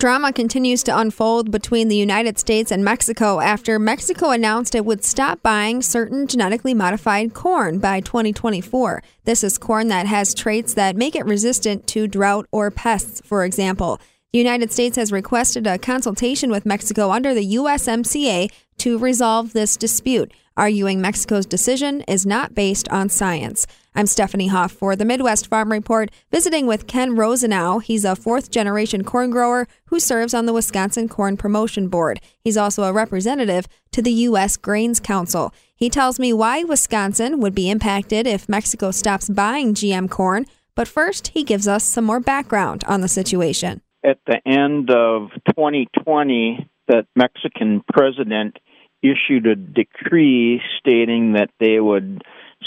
Drama continues to unfold between the United States and Mexico after Mexico announced it would stop buying certain genetically modified corn by 2024. This is corn that has traits that make it resistant to drought or pests, for example. The United States has requested a consultation with Mexico under the USMCA to resolve this dispute, arguing Mexico's decision is not based on science. I'm Stephanie Hoff for the Midwest Farm Report, visiting with Ken Rosenow. He's a fourth generation corn grower who serves on the Wisconsin Corn Promotion Board. He's also a representative to the U.S. Grains Council. He tells me why Wisconsin would be impacted if Mexico stops buying GM corn. But first, he gives us some more background on the situation. At the end of 2020, the Mexican president issued a decree stating that they would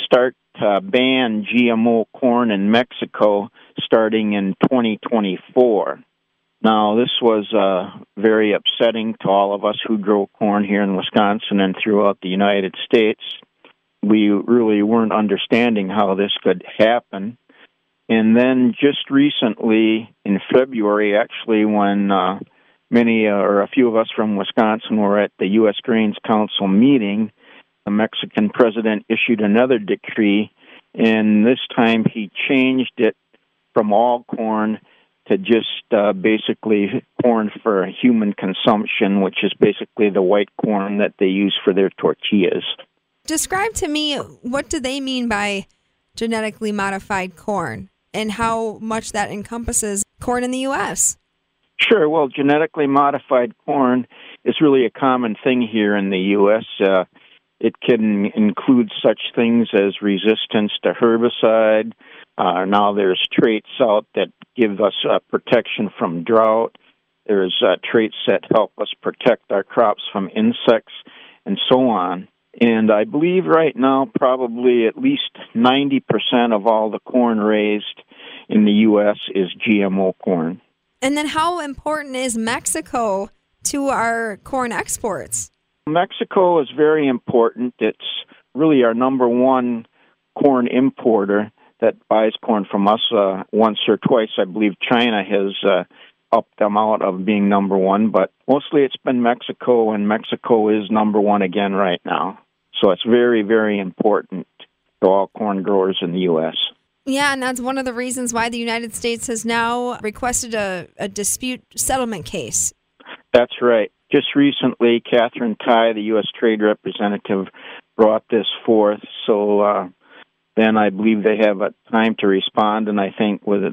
start uh, ban GMO corn in Mexico starting in 2024. Now, this was uh, very upsetting to all of us who grow corn here in Wisconsin and throughout the United States. We really weren't understanding how this could happen. And then just recently, in February, actually, when uh, many uh, or a few of us from Wisconsin were at the U.S. Grains Council meeting, the Mexican president issued another decree, and this time he changed it from all corn to just uh, basically corn for human consumption, which is basically the white corn that they use for their tortillas. Describe to me what do they mean by genetically modified corn and how much that encompasses corn in the U.S. Sure. Well, genetically modified corn is really a common thing here in the U.S. Uh, it can include such things as resistance to herbicide. Uh, now there's traits out that give us uh, protection from drought. There's uh, traits that help us protect our crops from insects and so on. And I believe right now probably at least 90% of all the corn raised in the U.S. is GMO corn. And then how important is Mexico to our corn exports? Mexico is very important. It's really our number one corn importer that buys corn from us uh, once or twice. I believe China has uh, upped them out of being number one, but mostly it's been Mexico, and Mexico is number one again right now. So it's very, very important to all corn growers in the U.S. Yeah, and that's one of the reasons why the United States has now requested a, a dispute settlement case. That's right. Just recently, Katherine Tai, the U.S. Trade Representative, brought this forth. So uh, then I believe they have a time to respond, and I think with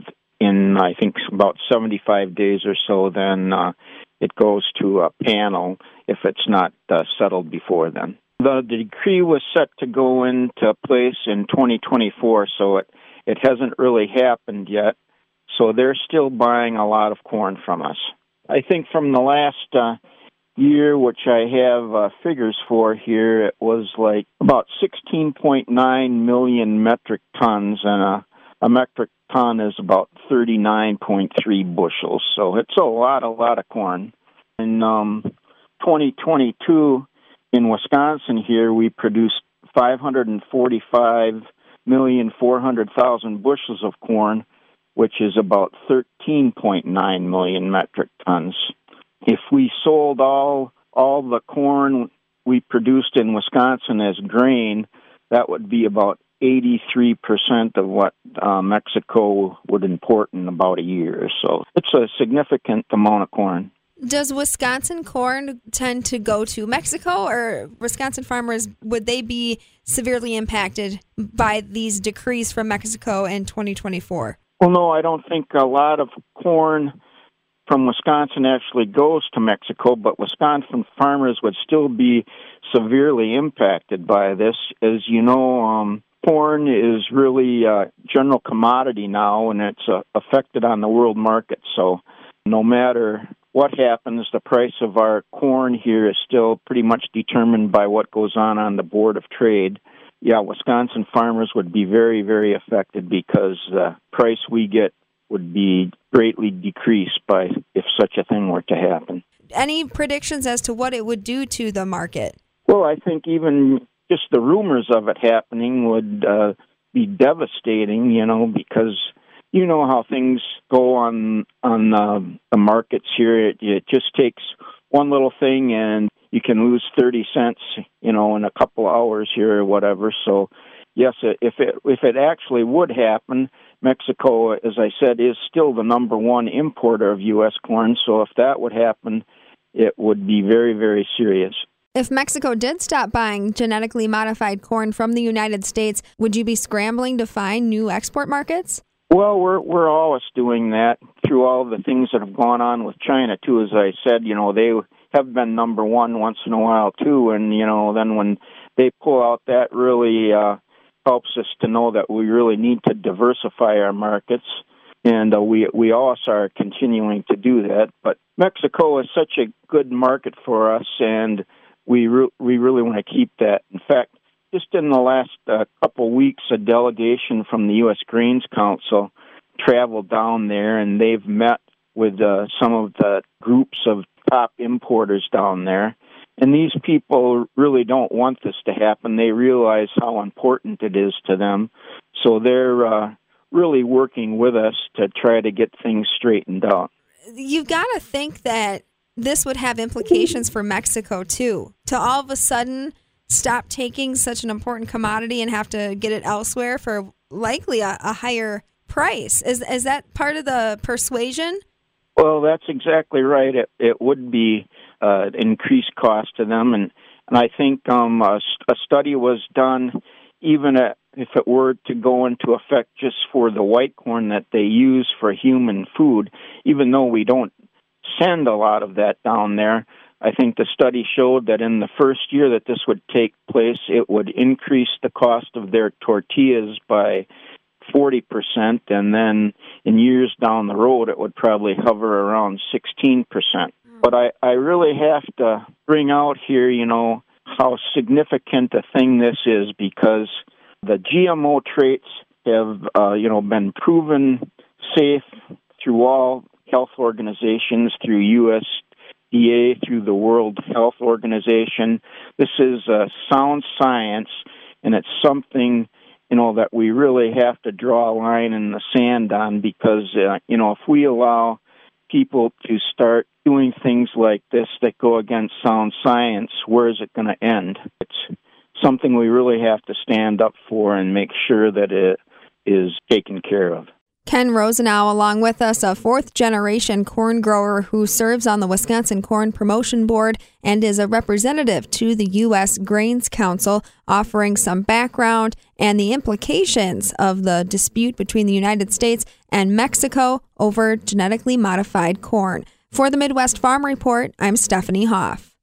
in I think about 75 days or so, then uh, it goes to a panel if it's not uh, settled before then. The, the decree was set to go into place in 2024, so it it hasn't really happened yet. So they're still buying a lot of corn from us. I think from the last uh, year, which I have uh, figures for here, it was like about 16.9 million metric tons, and a, a metric ton is about 39.3 bushels. So it's a lot, a lot of corn. In um, 2022, in Wisconsin, here we produced 545 million four hundred thousand bushels of corn, which is about 13.9 million metric tons. If we sold all all the corn we produced in Wisconsin as grain, that would be about 83% of what uh, Mexico would import in about a year. So it's a significant amount of corn. Does Wisconsin corn tend to go to Mexico, or Wisconsin farmers would they be severely impacted by these decrees from Mexico in 2024? Well, no, I don't think a lot of corn from Wisconsin actually goes to Mexico, but Wisconsin farmers would still be severely impacted by this. As you know, um, corn is really a general commodity now, and it's uh, affected on the world market. So, no matter what happens, the price of our corn here is still pretty much determined by what goes on on the Board of Trade. Yeah, Wisconsin farmers would be very, very affected because the price we get would be greatly decreased by if such a thing were to happen. Any predictions as to what it would do to the market? Well, I think even just the rumors of it happening would uh, be devastating, you know, because you know how things go on on uh, the markets here. It, it just takes one little thing, and you can lose thirty cents, you know, in a couple of hours here or whatever. So, yes, if it if it actually would happen, Mexico, as I said, is still the number one importer of U.S. corn. So, if that would happen, it would be very very serious. If Mexico did stop buying genetically modified corn from the United States, would you be scrambling to find new export markets? Well, we're we're always doing that through all the things that have gone on with China too. As I said, you know, they have been number one once in a while too, and you know, then when they pull out, that really uh, helps us to know that we really need to diversify our markets, and uh, we we also are continuing to do that. But Mexico is such a good market for us, and we re- we really want to keep that. In fact, just in the last uh, couple weeks, a delegation from the U.S. Grains Council traveled down there, and they've met with uh, some of the groups of top importers down there. And these people really don't want this to happen. They realize how important it is to them. So they're uh, really working with us to try to get things straightened out. You've got to think that this would have implications for Mexico too. To all of a sudden stop taking such an important commodity and have to get it elsewhere for likely a, a higher price. Is is that part of the persuasion? Well, that's exactly right. It it would be uh, increased cost to them, and and I think um, a, a study was done, even at, if it were to go into effect just for the white corn that they use for human food, even though we don't send a lot of that down there. I think the study showed that in the first year that this would take place, it would increase the cost of their tortillas by 40%, and then in years down the road, it would probably hover around 16%. But I, I really have to bring out here, you know, how significant a thing this is because the GMO traits have, uh, you know, been proven safe through all health organizations, through U.S. FDA, through the World Health Organization. This is uh, sound science, and it's something you know that we really have to draw a line in the sand on because uh, you know if we allow people to start doing things like this that go against sound science, where is it going to end? It's something we really have to stand up for and make sure that it is taken care of. Ken Rosenow, along with us, a fourth generation corn grower who serves on the Wisconsin Corn Promotion Board and is a representative to the U.S. Grains Council, offering some background and the implications of the dispute between the United States and Mexico over genetically modified corn. For the Midwest Farm Report, I'm Stephanie Hoff.